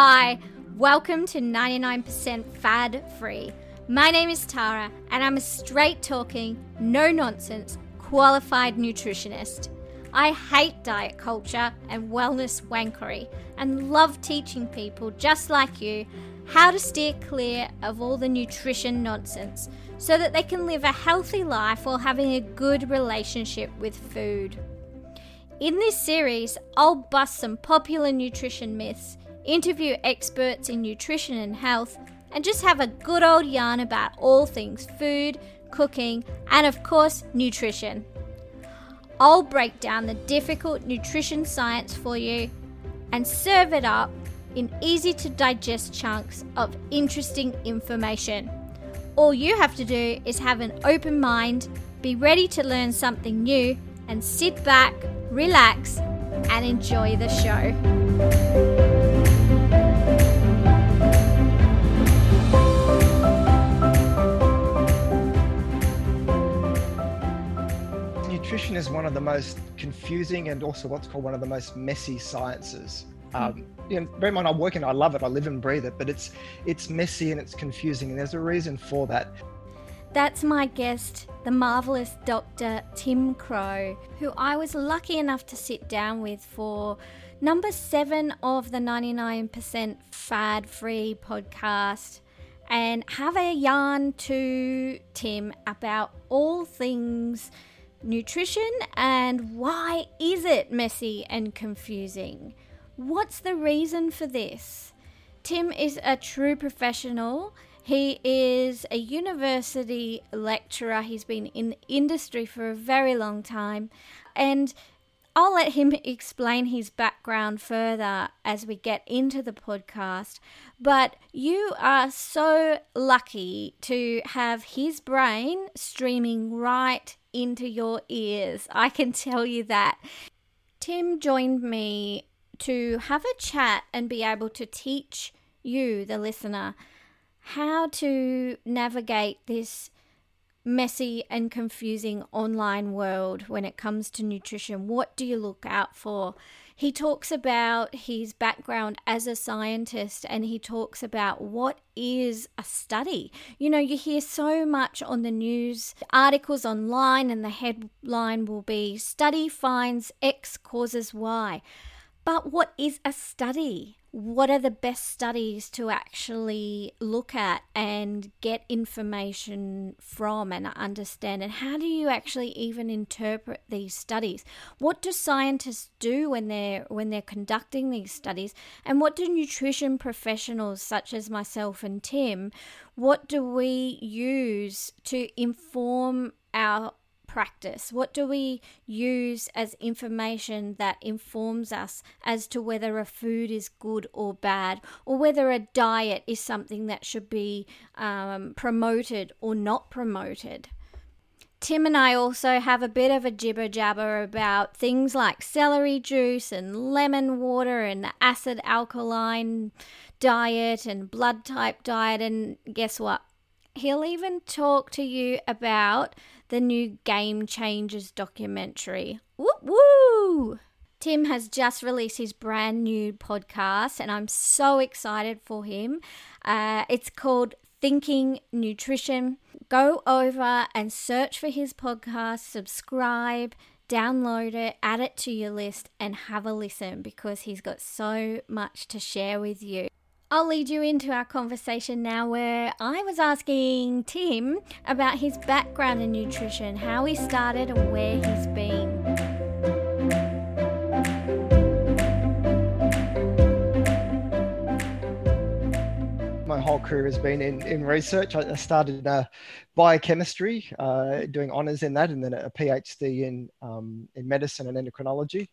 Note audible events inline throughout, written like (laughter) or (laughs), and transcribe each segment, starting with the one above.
Hi, welcome to 99% Fad Free. My name is Tara, and I'm a straight talking, no nonsense, qualified nutritionist. I hate diet culture and wellness wankery and love teaching people just like you how to steer clear of all the nutrition nonsense so that they can live a healthy life while having a good relationship with food. In this series, I'll bust some popular nutrition myths interview experts in nutrition and health, and just have a good old yarn about all things food, cooking, and of course, nutrition. I'll break down the difficult nutrition science for you and serve it up in easy to digest chunks of interesting information. All you have to do is have an open mind, be ready to learn something new, and sit back, relax, and enjoy the show. Nutrition is one of the most confusing and also what's called one of the most messy sciences. Um, you know, bear in mind, I work in, I love it, I live and breathe it, but it's it's messy and it's confusing, and there's a reason for that. That's my guest, the marvelous Dr. Tim Crowe, who I was lucky enough to sit down with for number seven of the 99% Fad Free podcast and have a yarn to Tim about all things nutrition and why is it messy and confusing? What's the reason for this? Tim is a true professional. He is a university lecturer. He's been in industry for a very long time. And I'll let him (laughs) explain his background further as we get into the podcast. But you are so lucky to have his brain streaming right into your ears. I can tell you that. Tim joined me to have a chat and be able to teach you, the listener, how to navigate this messy and confusing online world when it comes to nutrition. What do you look out for? He talks about his background as a scientist and he talks about what is a study. You know, you hear so much on the news articles online, and the headline will be Study finds X causes Y. But what is a study? What are the best studies to actually look at and get information from and understand? And how do you actually even interpret these studies? What do scientists do when they're when they're conducting these studies? And what do nutrition professionals such as myself and Tim what do we use to inform our practice? What do we use as information that informs us as to whether a food is good or bad, or whether a diet is something that should be um, promoted or not promoted? Tim and I also have a bit of a jibber jabber about things like celery juice and lemon water and the acid alkaline diet and blood type diet. And guess what? He'll even talk to you about the new Game Changers documentary. Woo woo! Tim has just released his brand new podcast, and I'm so excited for him. Uh, it's called Thinking Nutrition. Go over and search for his podcast, subscribe, download it, add it to your list, and have a listen because he's got so much to share with you. I'll lead you into our conversation now where I was asking Tim about his background in nutrition, how he started, and where he's been. My whole career has been in, in research. I started uh, biochemistry, uh, doing honours in that, and then a PhD in, um, in medicine and endocrinology.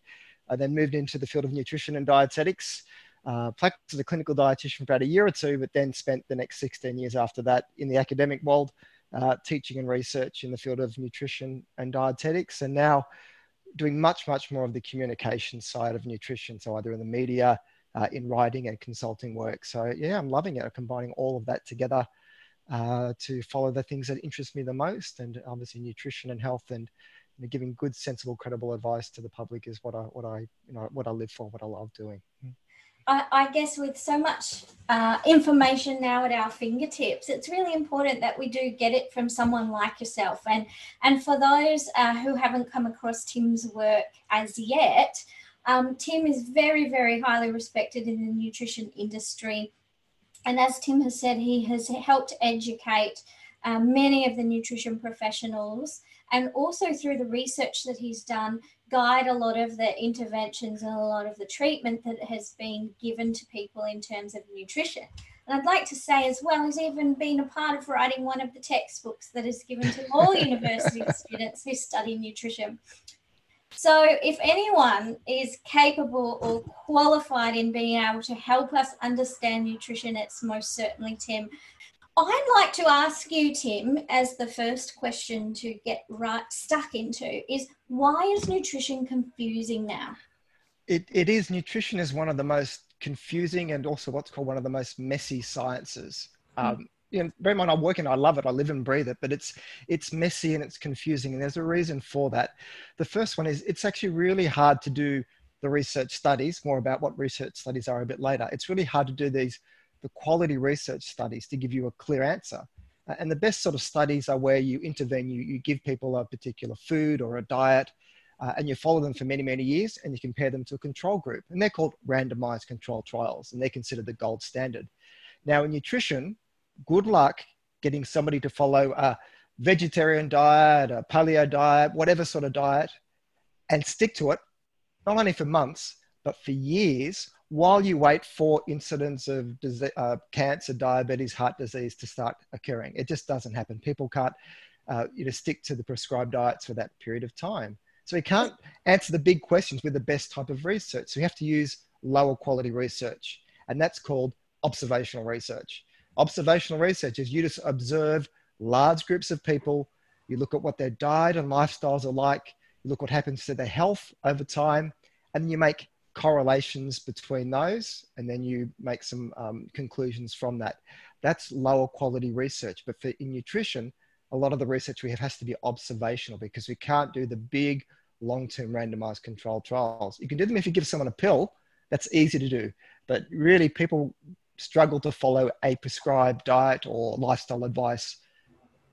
I then moved into the field of nutrition and dietetics uh, practiced as a clinical dietitian for about a year or two, but then spent the next 16 years after that in the academic world, uh, teaching and research in the field of nutrition and dietetics, and now doing much, much more of the communication side of nutrition. So either in the media, uh, in writing and consulting work. So yeah, I'm loving it. combining all of that together uh, to follow the things that interest me the most, and obviously nutrition and health and you know, giving good, sensible, credible advice to the public is what I what I you know what I live for, what I love doing. Mm. I, I guess with so much uh, information now at our fingertips, it's really important that we do get it from someone like yourself. And and for those uh, who haven't come across Tim's work as yet, um, Tim is very very highly respected in the nutrition industry, and as Tim has said, he has helped educate. Uh, many of the nutrition professionals, and also through the research that he's done, guide a lot of the interventions and a lot of the treatment that has been given to people in terms of nutrition. And I'd like to say as well, he's even been a part of writing one of the textbooks that is given to all (laughs) university students who study nutrition. So, if anyone is capable or qualified in being able to help us understand nutrition, it's most certainly Tim. I'd like to ask you, Tim, as the first question to get right stuck into is why is nutrition confusing now? It, it is. Nutrition is one of the most confusing and also what's called one of the most messy sciences. Mm. Um, you know, bear in mind, I work in, I love it, I live and breathe it, but it's it's messy and it's confusing, and there's a reason for that. The first one is it's actually really hard to do the research studies. More about what research studies are a bit later. It's really hard to do these the quality research studies to give you a clear answer. Uh, and the best sort of studies are where you intervene, you, you give people a particular food or a diet, uh, and you follow them for many, many years, and you compare them to a control group. And they're called randomized control trials, and they're considered the gold standard. Now, in nutrition, good luck getting somebody to follow a vegetarian diet, a paleo diet, whatever sort of diet, and stick to it, not only for months, but for years while you wait for incidents of disease, uh, cancer, diabetes, heart disease to start occurring. It just doesn't happen. People can't uh, you know, stick to the prescribed diets for that period of time. So we can't answer the big questions with the best type of research. So we have to use lower quality research, and that's called observational research. Observational research is you just observe large groups of people, you look at what their diet and lifestyles are like, you look what happens to their health over time, and you make correlations between those, and then you make some um, conclusions from that. That's lower quality research. But for in nutrition, a lot of the research we have has to be observational because we can't do the big long-term randomized controlled trials. You can do them if you give someone a pill. That's easy to do. But really, people struggle to follow a prescribed diet or lifestyle advice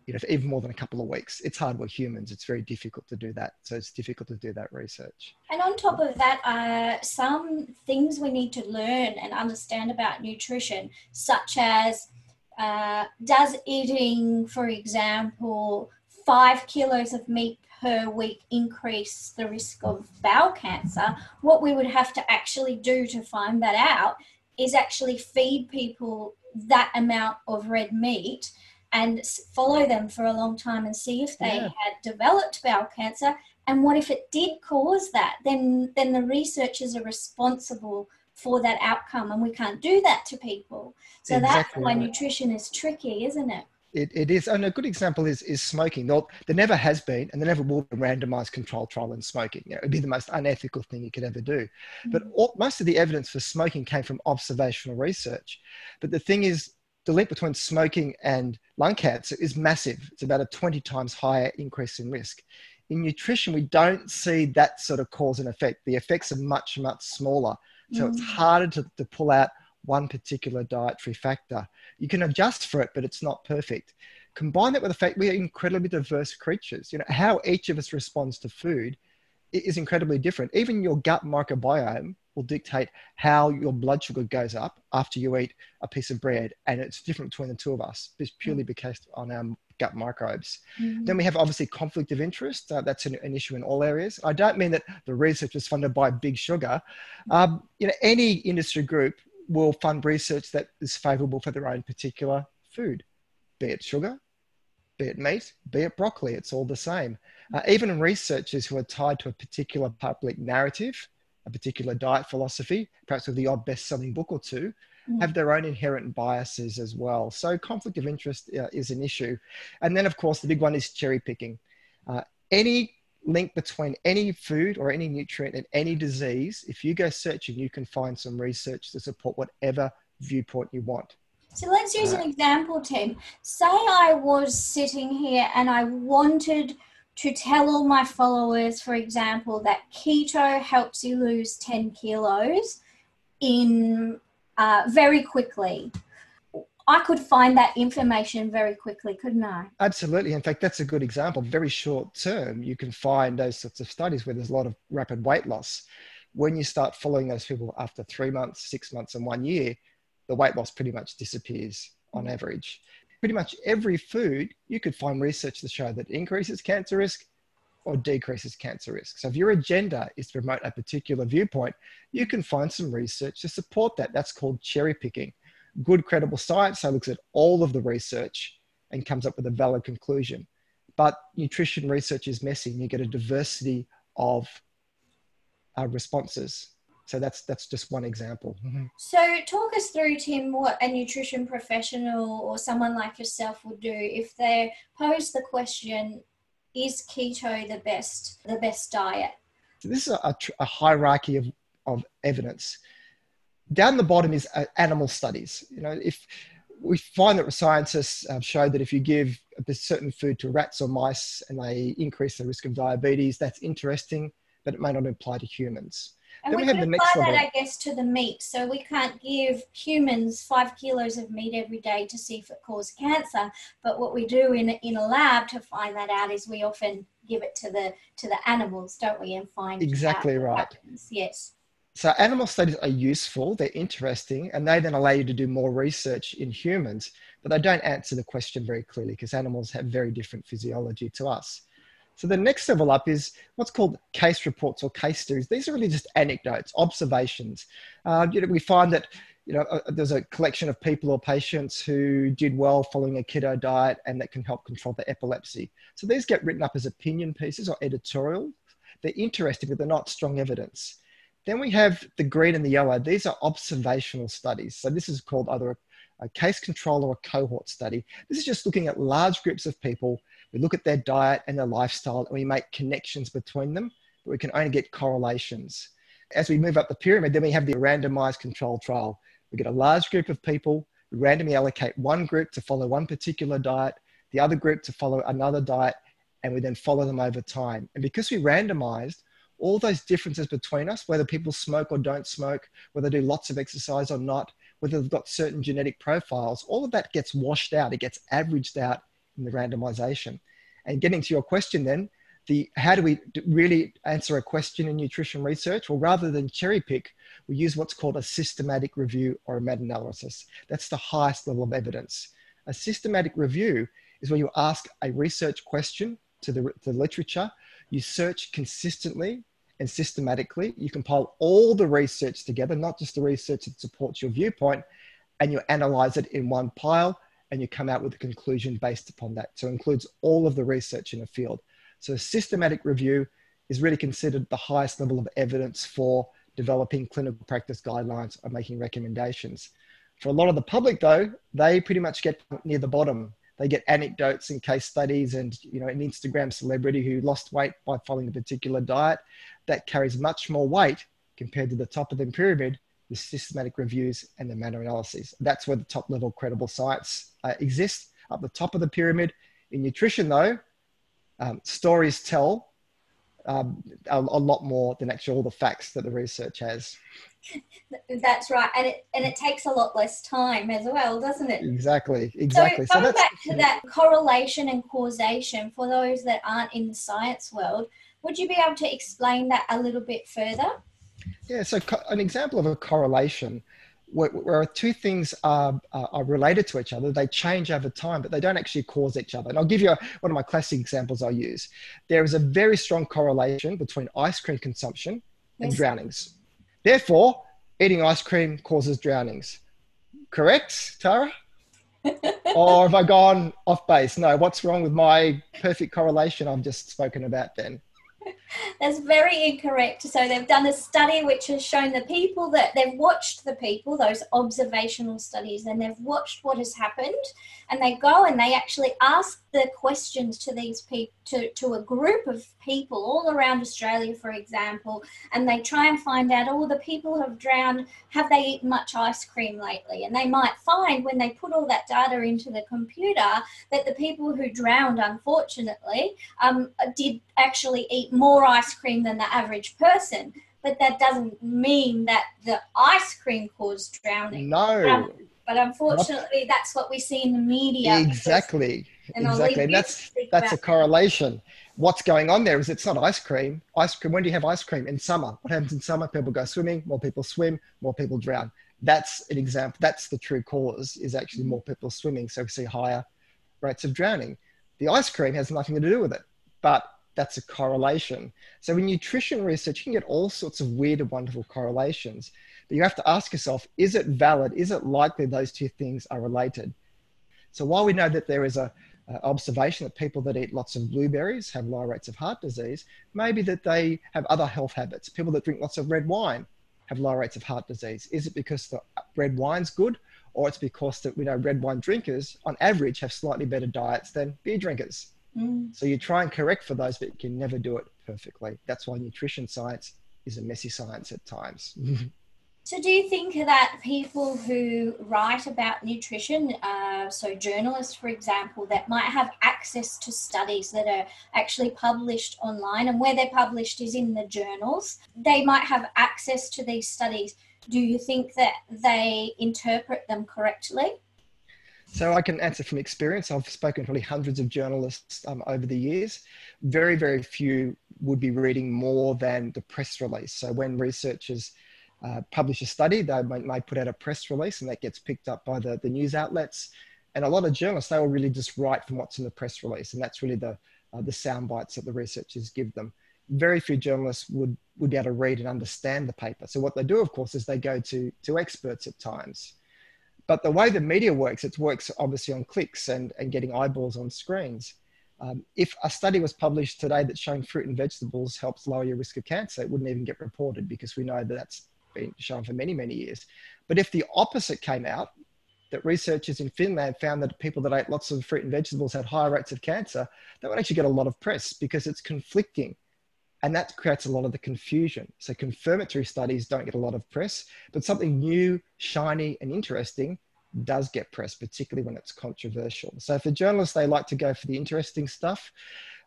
you know, even more than a couple of weeks. It's hard with humans. It's very difficult to do that. So it's difficult to do that research. And on top of that, uh, some things we need to learn and understand about nutrition, such as uh, does eating, for example, five kilos of meat per week increase the risk of bowel cancer? What we would have to actually do to find that out is actually feed people that amount of red meat and follow them for a long time and see if they yeah. had developed bowel cancer and what if it did cause that then then the researchers are responsible for that outcome and we can't do that to people so exactly that's why right. nutrition is tricky isn't it it, it is, and a good example is is smoking. There, there never has been, and there never will be a randomized control trial in smoking. You know, it would be the most unethical thing you could ever do. Mm-hmm. But all, most of the evidence for smoking came from observational research. But the thing is, the link between smoking and lung cancer is massive. It's about a 20 times higher increase in risk. In nutrition, we don't see that sort of cause and effect. The effects are much, much smaller. So mm. it's harder to, to pull out one particular dietary factor. You can adjust for it, but it's not perfect. Combine that with the fact we are incredibly diverse creatures. You know, how each of us responds to food is incredibly different. Even your gut microbiome will dictate how your blood sugar goes up after you eat a piece of bread. And it's different between the two of us, just purely mm. based on our gut microbes. Mm-hmm. Then we have obviously conflict of interest. Uh, that's an, an, issue in all areas. I don't mean that the research was funded by Big Sugar. Um, you know, any industry group will fund research that is favorable for their own particular food, be it sugar, be it meat, be it broccoli, it's all the same. Uh, even researchers who are tied to a particular public narrative a particular diet philosophy, perhaps with the odd best selling book or two, mm. have their own inherent biases as well. So, conflict of interest uh, is an issue. And then, of course, the big one is cherry picking. Uh, any link between any food or any nutrient and any disease, if you go searching, you can find some research to support whatever viewpoint you want. So let's use uh, an example, Tim. Say I was sitting here and I wanted to tell all my followers, for example, that keto helps you lose 10 kilos, in uh, very quickly. I could find that information very quickly, couldn't I? Absolutely. In fact, that's a good example. Very short term, you can find those sorts of studies where there's a lot of rapid weight loss. When you start following those people after three months, six months, and one year, the weight loss pretty much disappears on average. Pretty much every food, you could find research to show that increases cancer risk or decreases cancer risk. So if your agenda is to promote a particular viewpoint, you can find some research to support that. That's called cherry picking. Good credible science so looks at all of the research and comes up with a valid conclusion. But nutrition research is messy and you get a diversity of uh, responses. So that's that's just one example. Mm-hmm. So talk us through, Tim, what a nutrition professional or someone like yourself would do if they pose the question, is keto the best the best diet? So this is a, a hierarchy of, of evidence. Down the bottom is uh, animal studies. You know, if we find that scientists have showed that if you give a certain food to rats or mice and they increase the risk of diabetes, that's interesting, but it may not apply to humans. And then we, we could apply that, I guess, to the meat. So we can't give humans five kilos of meat every day to see if it causes cancer. But what we do in in a lab to find that out is we often give it to the to the animals, don't we, and find exactly right. Happens. Yes. So animal studies are useful, they're interesting, and they then allow you to do more research in humans, but they don't answer the question very clearly because animals have very different physiology to us. So the next level up is what's called case reports or case studies. These are really just anecdotes, observations. Uh, you know, we find that you know uh, there's a collection of people or patients who did well following a keto diet, and that can help control the epilepsy. So these get written up as opinion pieces or editorial. They're interesting, but they're not strong evidence. Then we have the green and the yellow. These are observational studies. So this is called either a, a case control or a cohort study. This is just looking at large groups of people we look at their diet and their lifestyle and we make connections between them, but we can only get correlations. As we move up the pyramid, then we have the randomized control trial. We get a large group of people, we randomly allocate one group to follow one particular diet, the other group to follow another diet, and we then follow them over time. And because we randomized, all those differences between us, whether people smoke or don't smoke, whether they do lots of exercise or not, whether they've got certain genetic profiles, all of that gets washed out. It gets averaged out the randomization. And getting to your question then, the how do we really answer a question in nutrition research? Well, rather than cherry pick, we use what's called a systematic review or a meta-analysis. That's the highest level of evidence. A systematic review is where you ask a research question to the, to the literature, you search consistently and systematically, you compile all the research together, not just the research that supports your viewpoint, and you analyze it in one pile and you come out with a conclusion based upon that. So it includes all of the research in a field. So systematic review is really considered the highest level of evidence for developing clinical practice guidelines or making recommendations. For a lot of the public though, they pretty much get near the bottom. They get anecdotes and case studies and you know an Instagram celebrity who lost weight by following a particular diet that carries much more weight compared to the top of the pyramid the systematic reviews and the meta-analyses. That's where the top level credible science uh, exists. Up the top of the pyramid. In nutrition, though, um, stories tell um, a, a, lot more than actually all the facts that the research has. That's right, and it and it takes a lot less time as well, doesn't it? Exactly, exactly. So, going so back to that correlation and causation for those that aren't in the science world, would you be able to explain that a little bit further? Yeah, so co- an example of a correlation where, where two things are, are related to each other, they change over time, but they don't actually cause each other. And I'll give you a, one of my classic examples I use. There is a very strong correlation between ice cream consumption and yes. drownings. Therefore, eating ice cream causes drownings. Correct, Tara? (laughs) or have I gone off base? No, what's wrong with my perfect correlation I've just spoken about then? That's very incorrect. So they've done a study which has shown the people that they've watched the people, those observational studies, and they've watched what has happened. And they go and they actually ask the questions to these people, to, to a group of people all around Australia, for example, and they try and find out, oh, the people who have drowned, have they eaten much ice cream lately? And they might find when they put all that data into the computer that the people who drowned, unfortunately, um, did actually eat more ice cream than the average person. but that doesn't mean that the ice cream caused drowning. No. Um, but unfortunately, that's what we see in the media. Exactly. And exactly. And that's that's a correlation. What's going on there is it's not ice cream. Ice cream. When do you have ice cream? In summer. What happens in summer? People go swimming. More people swim. More people drown. That's an example. That's the true cause. Is actually more people swimming. So we see higher rates of drowning. The ice cream has nothing to do with it, but that's a correlation. So in nutrition research, you can get all sorts of weird and wonderful correlations. But you have to ask yourself, is it valid? Is it likely those two things are related? So while we know that there is a, a observation that people that eat lots of blueberries have lower rates of heart disease, maybe that they have other health habits. People that drink lots of red wine have lower rates of heart disease. Is it because the red wine's good or it's because that we know red wine drinkers on average have slightly better diets than beer drinkers. Mm. So you try and correct for those, but you can never do it perfectly. That's why nutrition science is a messy science at times. (laughs) So, do you think that people who write about nutrition, uh, so journalists, for example, that might have access to studies that are actually published online and where they're published is in the journals, they might have access to these studies do you think that they interpret them correctly? So I can answer from experience. I've spoken to probably hundreds of journalists um, over the years. Very, very few would be reading more than the press release. So when researchers uh, publish a study, they might, might, put out a press release and that gets picked up by the, the news outlets. And a lot of journalists, they will really just write from what's in the press release. And that's really the, uh, the sound bites that the researchers give them very few journalists would, would be able to read and understand the paper. So what they do, of course, is they go to, to experts at times. But the way the media works, it works obviously on clicks and, and getting eyeballs on screens. Um, if a study was published today that's showing fruit and vegetables helps lower your risk of cancer, it wouldn't even get reported because we know that that's been shown for many, many years. But if the opposite came out, that researchers in Finland found that people that ate lots of fruit and vegetables had higher rates of cancer, that would actually get a lot of press because it's conflicting and that creates a lot of the confusion. So confirmatory studies don't get a lot of press, but something new, shiny, and interesting does get press, particularly when it's controversial. So for journalists, they like to go for the interesting stuff.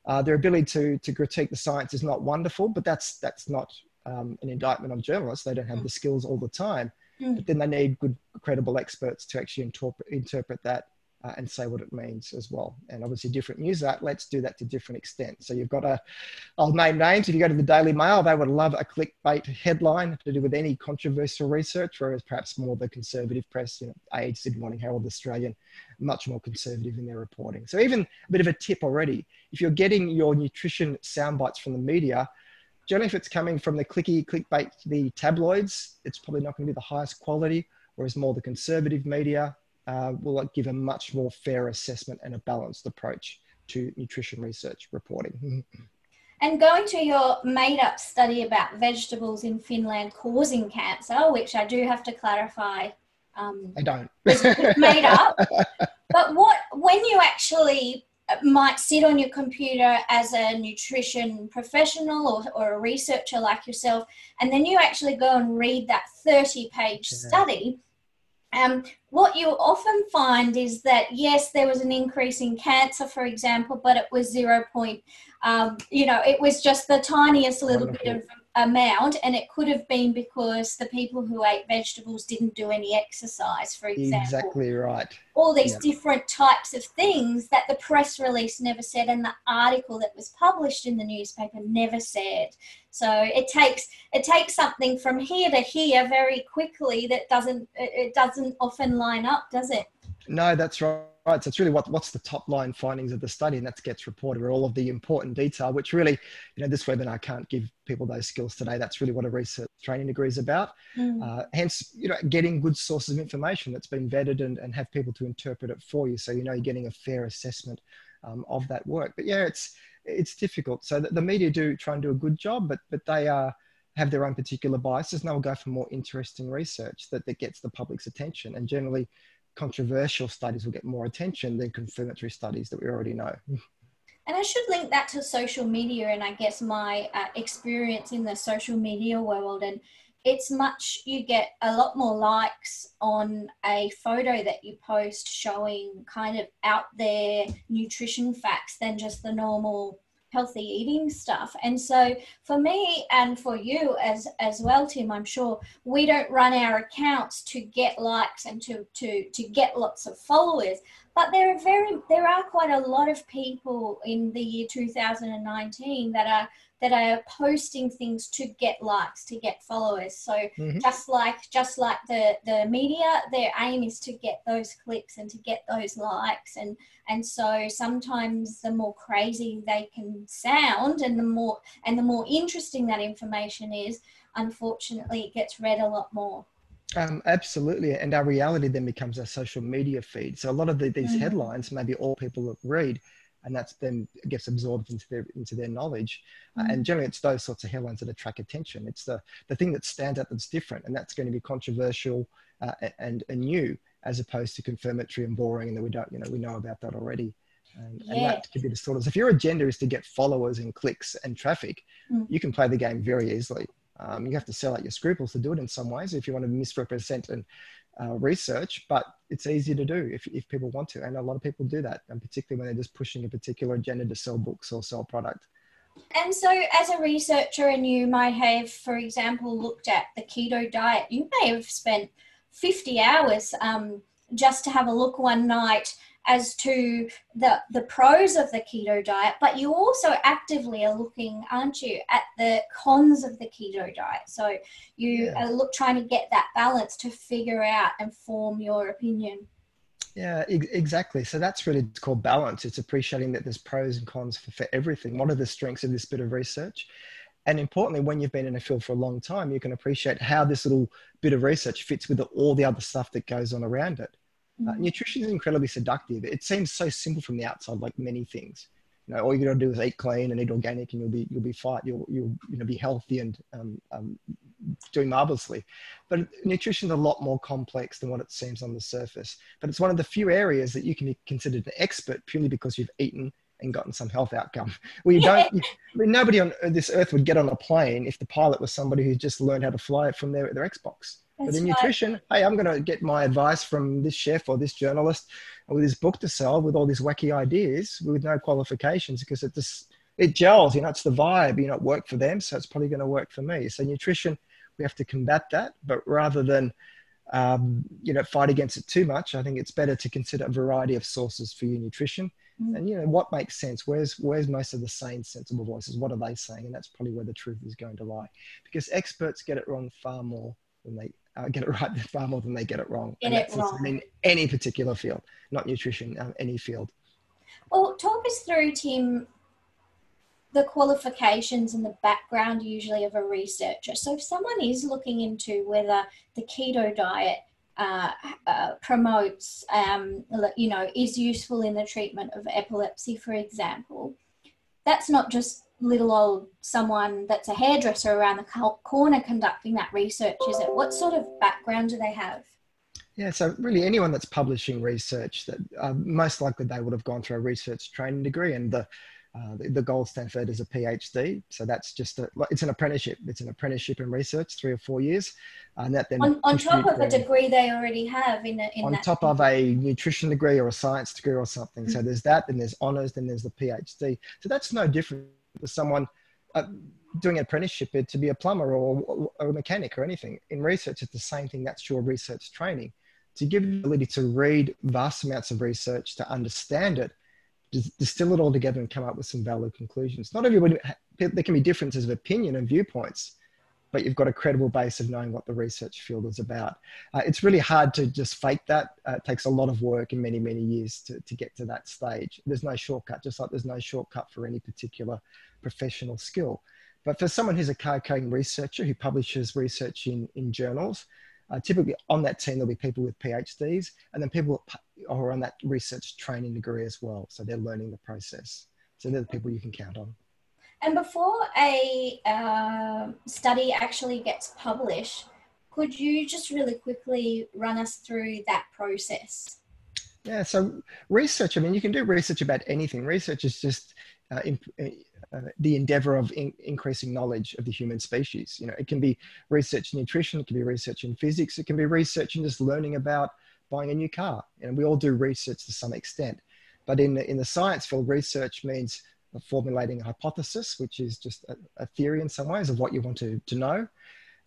Uh, their ability to, to critique the science is not wonderful, but that's, that's not um, an indictment on journalists. They don't have mm. the skills all the time. Mm. But then they need good, credible experts to actually interpret, interpret that uh, and say what it means as well. And obviously, different news outlets do that to different extents. So you've got a, I'll name names. If you go to the Daily Mail, they would love a clickbait headline to do with any controversial research, whereas perhaps more the conservative press, you know, Age, Sydney Morning Herald, Australian, much more conservative in their reporting. So even a bit of a tip already, if you're getting your nutrition sound bites from the media, generally if it's coming from the clicky clickbait, the tabloids, it's probably not going to be the highest quality, whereas more the conservative media, uh, will give a much more fair assessment and a balanced approach to nutrition research reporting. And going to your made up study about vegetables in Finland causing cancer, which I do have to clarify. Um, I don't. (laughs) made up. But what, when you actually might sit on your computer as a nutrition professional or, or a researcher like yourself, and then you actually go and read that 30 page yeah. study, um, what you often find is that yes, there was an increase in cancer, for example, but it was zero point. Um, you know, it was just the tiniest little Wonderful. bit of amount, and it could have been because the people who ate vegetables didn't do any exercise, for example. Exactly right. All these different types of things that the press release never said, and the article that was published in the newspaper never said. So it takes it takes something from here to here very quickly that doesn't it doesn't often line up, does it? No, that's right right. So it's really what, what's the top line findings of the study, and that gets reported, or all of the important detail, which really, you know, this webinar can't give people those skills today. That's really what a research training degree is about. Mm. Uh, hence, you know, getting good sources of information that's been vetted and, and have people to interpret it for you, so you know you're getting a fair assessment um, of that work. But yeah, it's it's difficult. So the, the media do try and do a good job, but but they are have their own particular biases and they'll go for more interesting research that, that gets the public's attention. And generally, controversial studies will get more attention than confirmatory studies that we already know. And I should link that to social media and I guess my uh, experience in the social media world. And it's much, you get a lot more likes on a photo that you post showing kind of out there nutrition facts than just the normal healthy eating stuff. And so for me and for you as as well, Tim, I'm sure we don't run our accounts to get likes and to to to get lots of followers. But there are very there are quite a lot of people in the year 2019 that are that are posting things to get likes to get followers so mm-hmm. just like just like the the media their aim is to get those clicks and to get those likes and and so sometimes the more crazy they can sound and the more and the more interesting that information is unfortunately it gets read a lot more um, absolutely, and our reality then becomes our social media feed. So a lot of the, these mm-hmm. headlines, maybe all people read, and that's then gets absorbed into their into their knowledge. Mm-hmm. Uh, and generally, it's those sorts of headlines that attract attention. It's the the thing that stands out that's different, and that's going to be controversial uh, and and new, as opposed to confirmatory and boring, and that we don't you know we know about that already. And, yeah. and that could be the sort of if your agenda is to get followers and clicks and traffic, mm. you can play the game very easily. Um, you have to sell out your scruples to do it in some ways if you want to misrepresent and uh, research, but it's easy to do if, if people want to. And a lot of people do that, and particularly when they're just pushing a particular agenda to sell books or sell product. And so, as a researcher, and you might have, for example, looked at the keto diet, you may have spent 50 hours um, just to have a look one night as to the the pros of the keto diet, but you also actively are looking, aren't you, at the cons of the keto diet. So you yeah. are look trying to get that balance to figure out and form your opinion. Yeah, exactly. So that's really called balance. It's appreciating that there's pros and cons for, for everything. What are the strengths of this bit of research? And importantly, when you've been in a field for a long time, you can appreciate how this little bit of research fits with all the other stuff that goes on around it. Uh, mm. nutrition is incredibly seductive. It seems so simple from the outside, like many things. You know, all you got to do is eat clean and eat organic, and you'll be you'll be fine. You'll you'll you know be healthy and um, um, doing marvelously. But nutrition is a lot more complex than what it seems on the surface. But it's one of the few areas that you can be considered an expert purely because you've eaten and gotten some health outcome. (laughs) Well, you don't. I mean, nobody on this earth would get on a plane if the pilot was somebody who just learned how to fly it from their their Xbox. That's but in nutrition, hey, I'm going to get my advice from this chef or this journalist with this book to sell with all these wacky ideas with no qualifications because it just it gels. You know, it's the vibe. You know, it worked for them, so it's probably going to work for me. So nutrition, we have to combat that, but rather than um, you know fight against it too much, I think it's better to consider a variety of sources for your nutrition. Mm. And you know what makes sense. Where's where's most of the sane, sensible voices? What are they saying? And that's probably where the truth is going to lie, because experts get it wrong far more than they uh, get it (laughs) right far more than they get it wrong. Get it wrong. In any particular field, not nutrition, um, any field. Well, talk us through, Tim, the qualifications and the background usually of a researcher. So, if someone is looking into whether the keto diet uh, uh, promotes, um, you know, is useful in the treatment of epilepsy, for example, that's not just little old someone that's a hairdresser around the corner conducting that research, is it? What sort of background do they have? Yeah, so really anyone that's publishing research that uh, most likely they would have gone through a research training degree and the uh, the, the, gold standard is a PhD, so that's just a, it's an apprenticeship. It's an apprenticeship in research, three or four years, and that then on, on top of a degree they already have in, a, in on top of a nutrition degree or a science degree or something. Mm-hmm. So there's that, then there's honors, then there's the PhD. So that's no different someone uh, doing an apprenticeship to be a plumber or, or, a mechanic or anything. In research, it's the same thing. That's your research training. To give you the ability to read vast amounts of research, to understand it, distill it all together and come up with some valid conclusions. Not everybody, there can be differences of opinion and viewpoints, but you've got a credible base of knowing what the research field is about. Uh, it's really hard to just fake that. Uh, it takes a lot of work and many, many years to, to get to that stage. There's no shortcut, just like there's no shortcut for any particular professional skill. But for someone who's a card-carrying researcher who publishes research in, in journals, uh, typically on that team there'll be people with PhDs and then people who are on that research training degree as well. So they're learning the process. So they're the people you can count on. And before a uh, study actually gets published, could you just really quickly run us through that process? Yeah, so research, I mean, you can do research about anything. Research is just uh, in, uh, the endeavor of in, increasing knowledge of the human species. You know, it can be research in nutrition, it can be research in physics, it can be research in just learning about buying a new car. And we all do research to some extent. But in the, in the science field, research means formulating a hypothesis, which is just a, a, theory in some ways of what you want to, to know,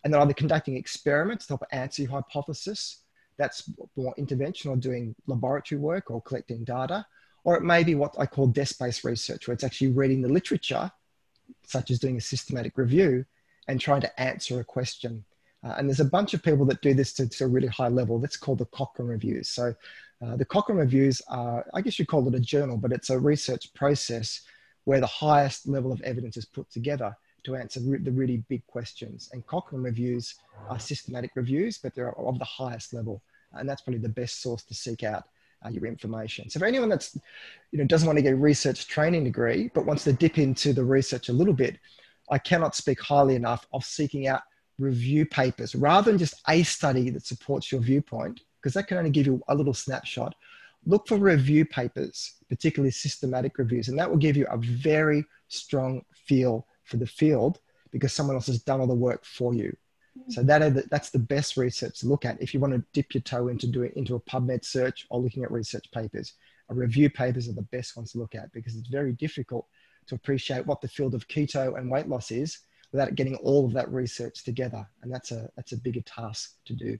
and then either conducting experiments to help answer your hypothesis. That's more interventional, doing laboratory work or collecting data, or it may be what I call desk-based research, where it's actually reading the literature, such as doing a systematic review, and trying to answer a question. Uh, and there's a bunch of people that do this to, to a really high level. That's called the Cochrane Reviews. So uh, the Cochrane Reviews are, I guess you call it a journal, but it's a research process where the highest level of evidence is put together to answer the really big questions. And Cochrane Reviews are systematic reviews, but they're of the highest level. And that's probably the best source to seek out uh, your information. So for anyone that's, you know, doesn't want to get a research training degree, but wants to dip into the research a little bit, I cannot speak highly enough of seeking out review papers rather than just a study that supports your viewpoint, because that can only give you a little snapshot. Look for review papers, particularly systematic reviews, and that will give you a very strong feel for the field because someone else has done all the work for you. Mm. So that that's the best research to look at if you want to dip your toe into doing into a PubMed search or looking at research papers. A review papers are the best ones to look at because it's very difficult to appreciate what the field of keto and weight loss is without getting all of that research together. And that's a, that's a bigger task to do.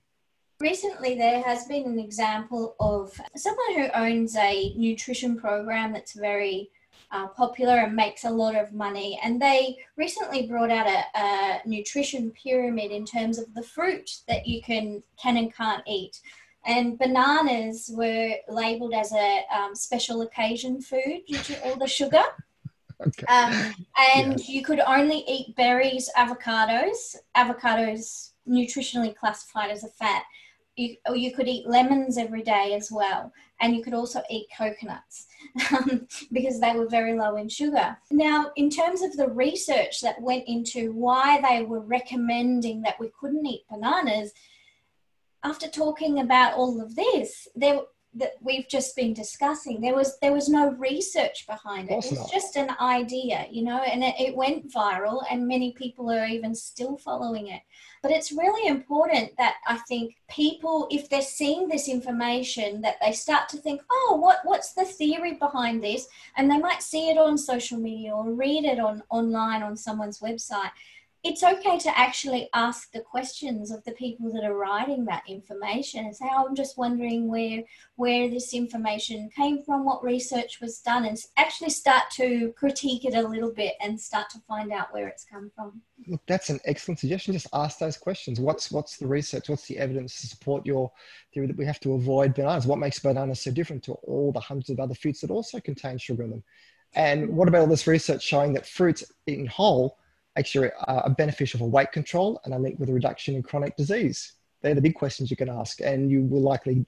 Recently, there has been an example of someone who owns a nutrition program that's very uh, popular and makes a lot of money. And they recently brought out a, a, nutrition pyramid in terms of the fruit that you can can and can't eat. And bananas were labeled as a um, special occasion food due to all the sugar. (laughs) Okay. Um, and you could only eat berries, avocados. Avocados nutritionally classified as a fat. You, or you could eat lemons every day as well. And you could also eat coconuts (laughs) um, because they were very low in sugar. Now, in terms of the research that went into why they were recommending that we couldn't eat bananas, after talking about all of this, there that we've just been discussing. There was there was no research behind it. It was not. just an idea you know and it, it, went viral and many people are even still following it. But it's really important that i think people if they're seeing this information that they start to think oh what what's the theory behind this? And they might see it on social media or read it on online on someone's website it's okay to actually ask the questions of the people that are writing that information and say, oh, I'm just wondering where where this information came from, what research was done, and actually start to critique it a little bit and start to find out where it's come from. Look, that's an excellent suggestion. Just ask those questions. What's what's the research? What's the evidence to support your theory that we have to avoid bananas? What makes bananas so different to all the hundreds of other foods that also contain sugar in them? And what about all this research showing that fruits eaten whole actually uh, are beneficial for weight control and are linked with a reduction in chronic disease? They're the big questions you can ask, and you will likely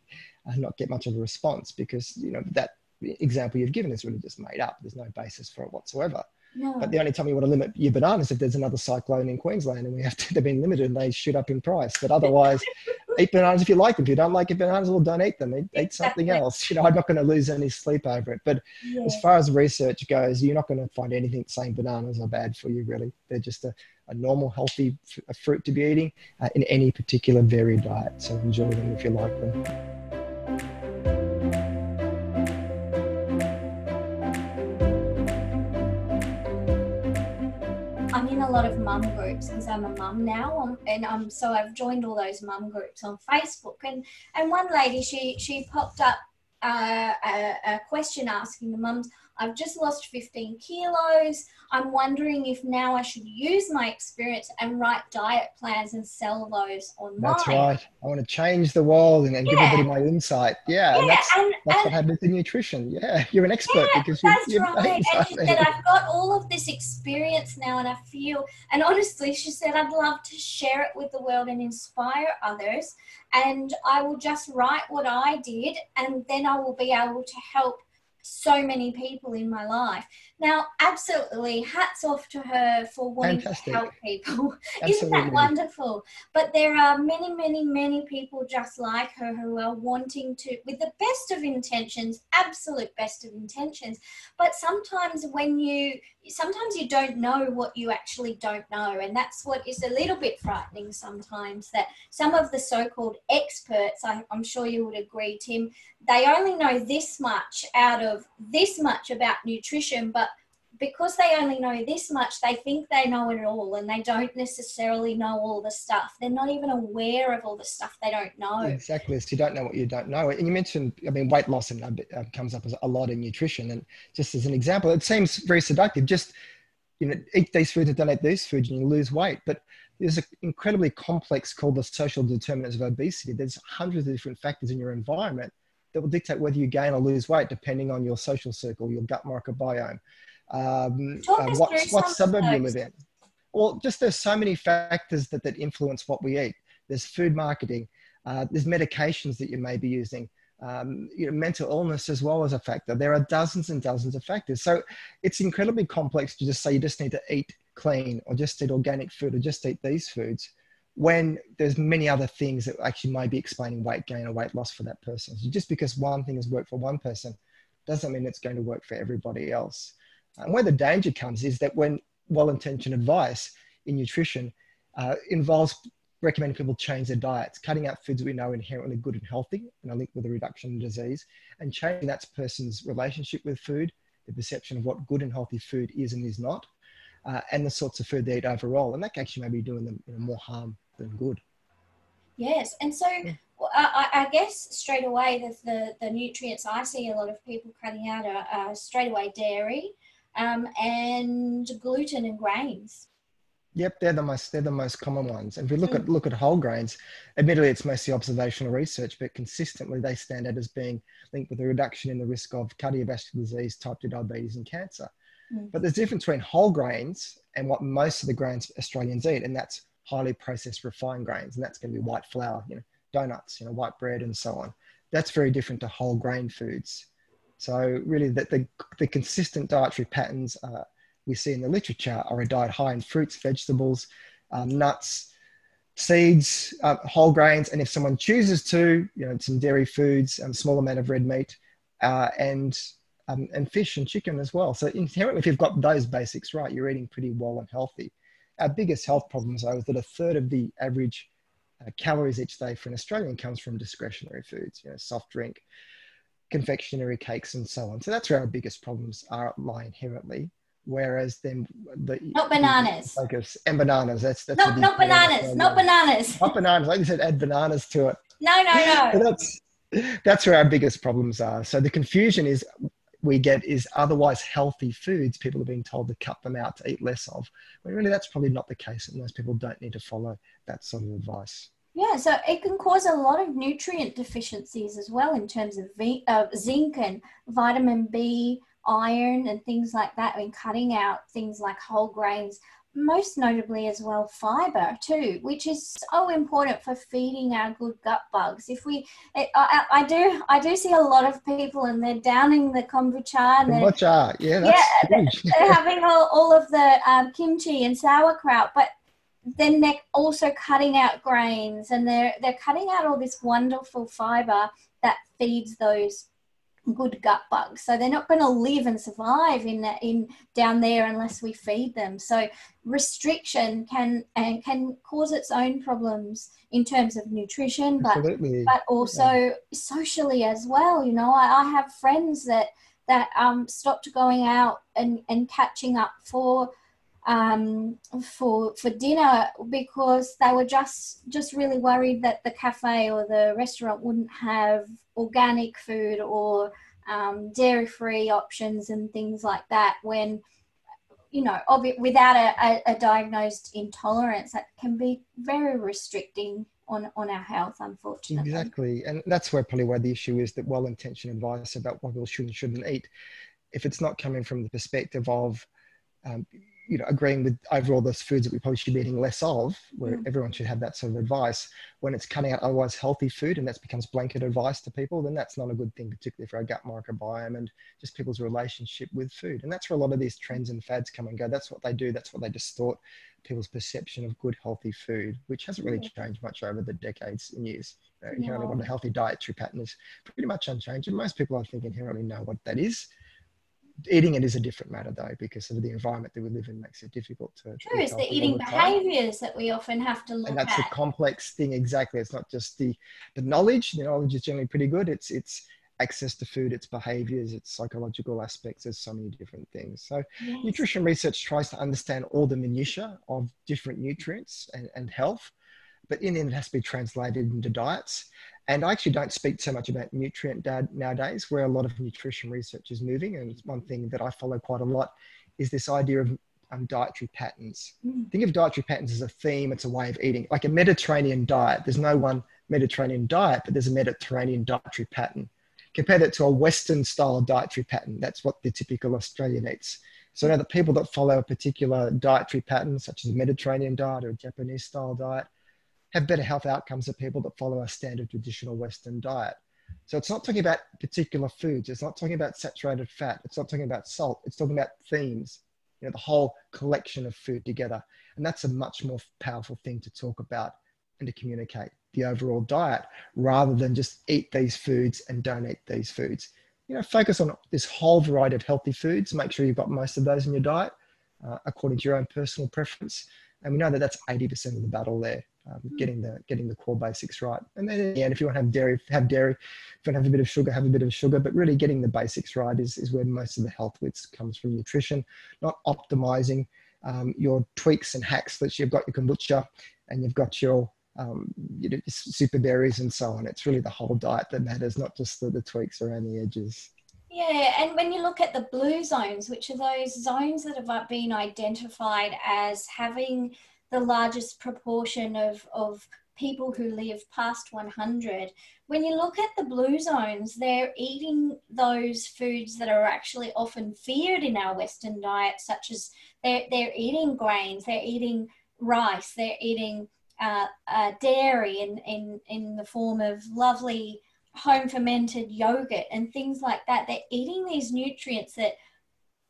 uh, not get much of a response because you know that example you've given is really just made up. There's no basis for it whatsoever. No. But the only time you want to limit your bananas is if there's another cyclone in Queensland and we have to, (laughs) they've been limited and they shoot up in price. But otherwise, eat bananas if you like them. If you don't like your bananas, well, don't eat them. Eat, eat something else. You know, I'm not going to lose any sleep over it. But yeah. as far as research goes, you're not going to find anything saying bananas are bad for you, really. They're just a, a normal, healthy f- fruit to be eating uh, in any particular varied diet. So enjoy them if you like them. Lot of mum groups because I'm a mum now, um, and um, so I've joined all those mum groups on Facebook. And and one lady, she she popped up uh, a, a question asking the mums, I've just lost 15 kilos. I'm wondering if now I should use my experience and write diet plans and sell those online. That's right. I want to change the world and, and yeah. give everybody my insight. Yeah, yeah and that's, and, that's and, what happens in nutrition. Yeah, you're an expert yeah, because you, that's right. And she said, I've got all of this experience now and I feel, and honestly, she said, I'd love to share it with the world and inspire others. And I will just write what I did and then I will be able to help so many people in my life. Now, absolutely, hats off to her for wanting Fantastic. to help people. (laughs) Isn't that wonderful? But there are many, many, many people just like her who are wanting to, with the best of intentions, absolute best of intentions. But sometimes when you, sometimes you don't know what you actually don't know. And that's what is a little bit frightening sometimes that some of the so called experts, I, I'm sure you would agree, Tim, they only know this much out of this much about nutrition, but because they only know this much, they think they know it all and they don't necessarily know all the stuff. They're not even aware of all the stuff they don't know. Exactly. So you don't know what you don't know. And you mentioned, I mean, weight loss and uh, comes up a lot in nutrition. And just as an example, it seems very seductive. Just, you know, eat these foods and don't eat these foods and you lose weight. But there's an incredibly complex called the social determinants of obesity. There's hundreds of different factors in your environment that will dictate whether you gain or lose weight depending on your social circle, your gut microbiome, um, uh, what, what suburb you live in. Well, just there's so many factors that, that influence what we eat. There's food marketing, uh, there's medications that you may be using, um, you know, mental illness as well as a factor. There are dozens and dozens of factors. So it's incredibly complex to just say you just need to eat clean or just eat organic food or just eat these foods when there's many other things that actually might be explaining weight gain or weight loss for that person. So just because one thing has worked for one person doesn't mean it's going to work for everybody else. And where the danger comes is that when well-intentioned advice in nutrition uh, involves recommending people change their diets, cutting out foods we know are inherently good and healthy and are linked with a reduction in disease, and changing that person's relationship with food, the perception of what good and healthy food is and is not, uh, and the sorts of food they eat overall. And that actually may be doing them you know, more harm than good. Yes, and so yeah. I, I, guess straight away the, the, the, nutrients I see a lot of people cutting out are, are straight away dairy um, and gluten and grains. Yep, they're the most they're the most common ones. And if we look mm. at look at whole grains, admittedly it's mostly observational research, but consistently they stand out as being linked with a reduction in the risk of cardiovascular disease, type 2 diabetes, and cancer. Mm. But there's a difference between whole grains and what most of the grains Australians eat, and that's highly processed refined grains, and that's going to be white flour, you know, donuts, you know, white bread, and so on. That's very different to whole grain foods. So really, that the, the consistent dietary patterns uh, we see in the literature are a diet high in fruits, vegetables, um, nuts, seeds, uh, whole grains, and if someone chooses to, you know, some dairy foods, a um, small amount of red meat, uh, and um, and fish and chicken as well. So inherently, if you've got those basics right, you're eating pretty well and healthy. Our biggest health problems are that a third of the average uh, calories each day for an Australian comes from discretionary foods, you know, soft drink, confectionery cakes, and so on. So that's where our biggest problems are lie inherently. Whereas then the not bananas focus and bananas. That's that's not, not bananas, not bananas, not bananas. Like you said, add bananas to it. No, no, no. (laughs) that's that's where our biggest problems are. So the confusion is we get is otherwise healthy foods people are being told to cut them out to eat less of when really that's probably not the case and most people don't need to follow that sort of advice yeah so it can cause a lot of nutrient deficiencies as well in terms of v- uh, zinc and vitamin b iron and things like that I mean cutting out things like whole grains most notably as well fiber too which is so important for feeding our good gut bugs. If we it, I, I, do i do see a lot of people and they're downing the kombucha and kombucha yeah yeah they're, they're, having all, all of the um, kimchi and sauerkraut but then they're also cutting out grains and they're they're cutting out all this wonderful fiber that feeds those good gut bugs. So they're not going to live and survive in in down there unless we feed them. So restriction can and can cause its own problems in terms of nutrition, but Absolutely. but also yeah. socially as well. You know, I, I have friends that that um, stopped going out and, and catching up for um, for for dinner because they were just just really worried that the cafe or the restaurant wouldn't have organic food or um, dairy free options and things like that. When you know, obvi- without a, a, a diagnosed intolerance, that can be very restricting on, on our health, unfortunately. Exactly. And that's where probably where the issue is that well intentioned advice about what people should and shouldn't eat, if it's not coming from the perspective of um, you know, agreeing with overall those foods that we probably should be eating less of, where mm. everyone should have that sort of advice. When it's cutting out otherwise healthy food and that becomes blanket advice to people, then that's not a good thing, particularly for our gut microbiome and just people's relationship with food. And that's where a lot of these trends and fads come and go. That's what they do. That's what they distort people's perception of good, healthy food, which hasn't really changed much over the decades and years. Uh, inherently, what a healthy dietary pattern is pretty much unchanged. And most people, I think, inherently know what that is eating it is a different matter though because of the environment that we live in makes it difficult to true it's the eating behaviors that we often have to look at. and that's at. a complex thing exactly it's not just the the knowledge the knowledge is generally pretty good it's it's access to food, its behaviors, its psychological aspects. There's so many different things. So, yes. nutrition research tries to understand all the minutiae of different nutrients and, and health, but in the end, it has to be translated into diets. And I actually don't speak so much about nutrient dad nowadays, where a lot of nutrition research is moving. And it's one thing that I follow quite a lot is this idea of um, dietary patterns. Mm. Think of dietary patterns as a theme, it's a way of eating, like a Mediterranean diet. There's no one Mediterranean diet, but there's a Mediterranean dietary pattern. Compare that to a Western style dietary pattern. That's what the typical Australian eats. So now the people that follow a particular dietary pattern, such as a Mediterranean diet or a Japanese style diet, have better health outcomes than people that follow a standard traditional Western diet. So it's not talking about particular foods. It's not talking about saturated fat. It's not talking about salt. It's talking about themes, you know, the whole collection of food together. And that's a much more powerful thing to talk about and to communicate the overall diet rather than just eat these foods and don't eat these foods. You know, focus on this whole variety of healthy foods. Make sure you've got most of those in your diet uh, according to your own personal preference. And we know that that's 80% of the battle there um, mm. getting the getting the core basics right. And then in the end, if you want to have dairy, have dairy. If you want to have a bit of sugar, have a bit of sugar. But really, getting the basics right is is where most of the health wits comes from nutrition, not optimizing um, your tweaks and hacks that you've got your kombucha and you've got your um, you know, super berries and so on. It's really the whole diet that matters, not just the, the tweaks around the edges. Yeah, and when you look at the blue zones, which are those zones that have been identified as having the largest proportion of, of people who live past 100. When you look at the blue zones, they're eating those foods that are actually often feared in our Western diet, such as they're, they're eating grains, they're eating rice, they're eating uh, uh, dairy in, in, in the form of lovely home fermented yogurt and things like that. They're eating these nutrients that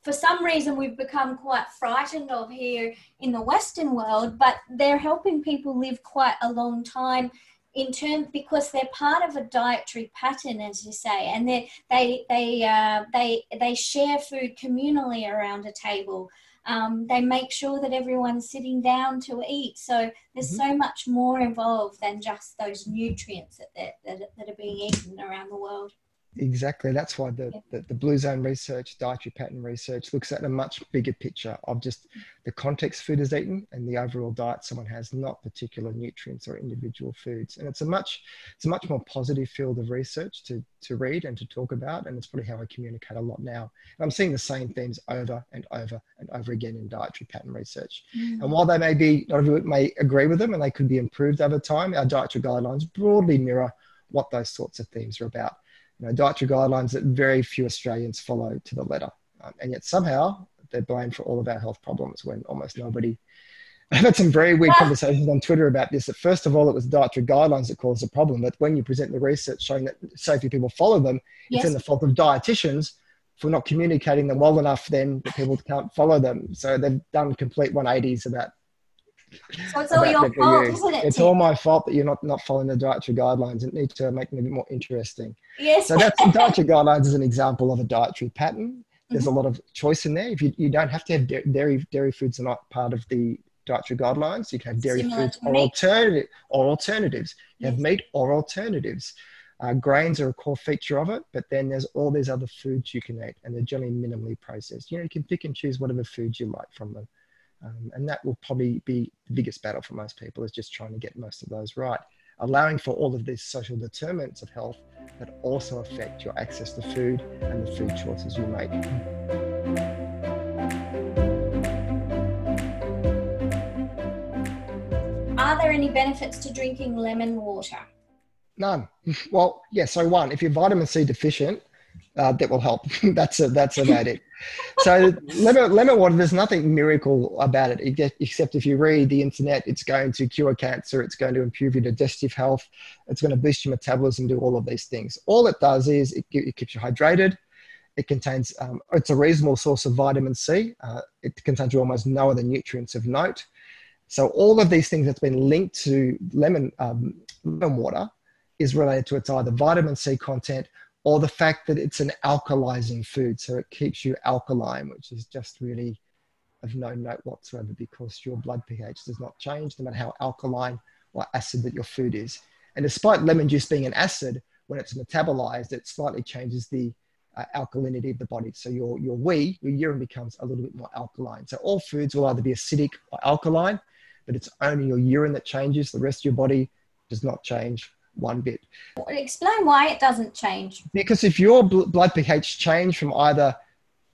for some reason we've become quite frightened of here in the Western world, but they're helping people live quite a long time in terms because they're part of a dietary pattern, as you say, and they they they uh, they they share food communally around a table. Um, they make sure that everyone's sitting down to eat. So there's mm-hmm. so much more involved than just those nutrients that, that, that are being eaten around the world. Exactly. That's why the, the, the, Blue Zone research, dietary pattern research looks at a much bigger picture of just the context food is eaten and the overall diet someone has, not particular nutrients or individual foods. And it's a much it's a much more positive field of research to, to read and to talk about. And it's probably how I communicate a lot now. And I'm seeing the same themes over and over and over again in dietary pattern research. Mm. And while they may be, not everyone may agree with them and they could be improved over time, our dietary guidelines broadly mirror what those sorts of themes are about you know, dietary guidelines that very few Australians follow to the letter. Um, and yet somehow they're blamed for all of our health problems when almost nobody. (laughs) I've had some very weird conversations on Twitter about this. That first of all, it was dietary guidelines that caused the problem, but when you present the research showing that so few people follow them, yes. it's in the fault of dietitians for not communicating them well enough. Then that people can't follow them. So they've done complete 180s about so it's all your fault, isn't it? It's all my fault that you're not, not following the dietary guidelines. It needs to make them a bit more interesting. Yes. So that's dietary guidelines is an example of a dietary pattern. There's mm-hmm. a lot of choice in there. If you, you don't have to have dairy, dairy foods are not part of the dietary guidelines. You can have dairy Similar foods or alternative or alternatives. You yes. have meat or alternatives. Uh, grains are a core feature of it, but then there's all these other foods you can eat, and they're generally minimally processed. You know, you can pick and choose whatever foods you like from them. Um, and that will probably be the biggest battle for most people is just trying to get most of those right. Allowing for all of these social determinants of health that also affect your access to food and the food choices you make. Are there any benefits to drinking lemon water? None. (laughs) Well, yeah. So one, if you're vitamin C deficient, uh, that will help. (laughs) that's a, that's about it. So lemon, lemon water, there's nothing miracle about it, except if you read the internet, it's going to cure cancer, it's going to improve your digestive health, it's going to boost your metabolism, do all of these things. All it does is it, it keeps you hydrated. It contains, um, it's a reasonable source of vitamin C. Uh, it contains almost no other nutrients of note. So all of these things that's been linked to lemon, um, lemon water is related to its either vitamin C content or the fact that it's an alkalizing food, so it keeps you alkaline, which is just really of no note whatsoever because your blood pH does not change no matter how alkaline or acid that your food is. And despite lemon juice being an acid, when it's metabolized, it slightly changes the uh, alkalinity of the body. So your, your wee, your urine becomes a little bit more alkaline. So all foods will either be acidic or alkaline, but it's only your urine that changes. The rest of your body does not change one bit. Explain why it doesn't change. Because if your bl- blood pH changed from either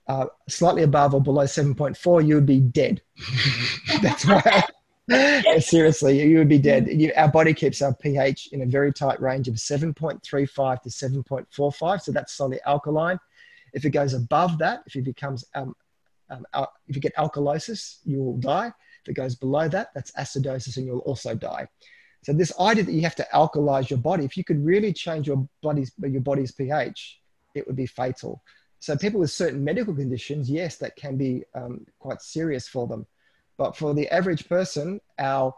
uh, slightly above or below 7.4, you would be dead. (laughs) That's why. (laughs) (laughs) Seriously, you would be dead. You, our body keeps our pH in a very tight range of 7.35 to 7.45, so that's slightly alkaline. If it goes above that, if it becomes um, um, if you get alkalosis, you will die. If it goes below that, that's acidosis, and you'll also die. So this idea that you have to alkalize your body, if you could really change your body's your body's pH, it would be fatal. So people with certain medical conditions, yes, that can be um, quite serious for them. But for the average person, our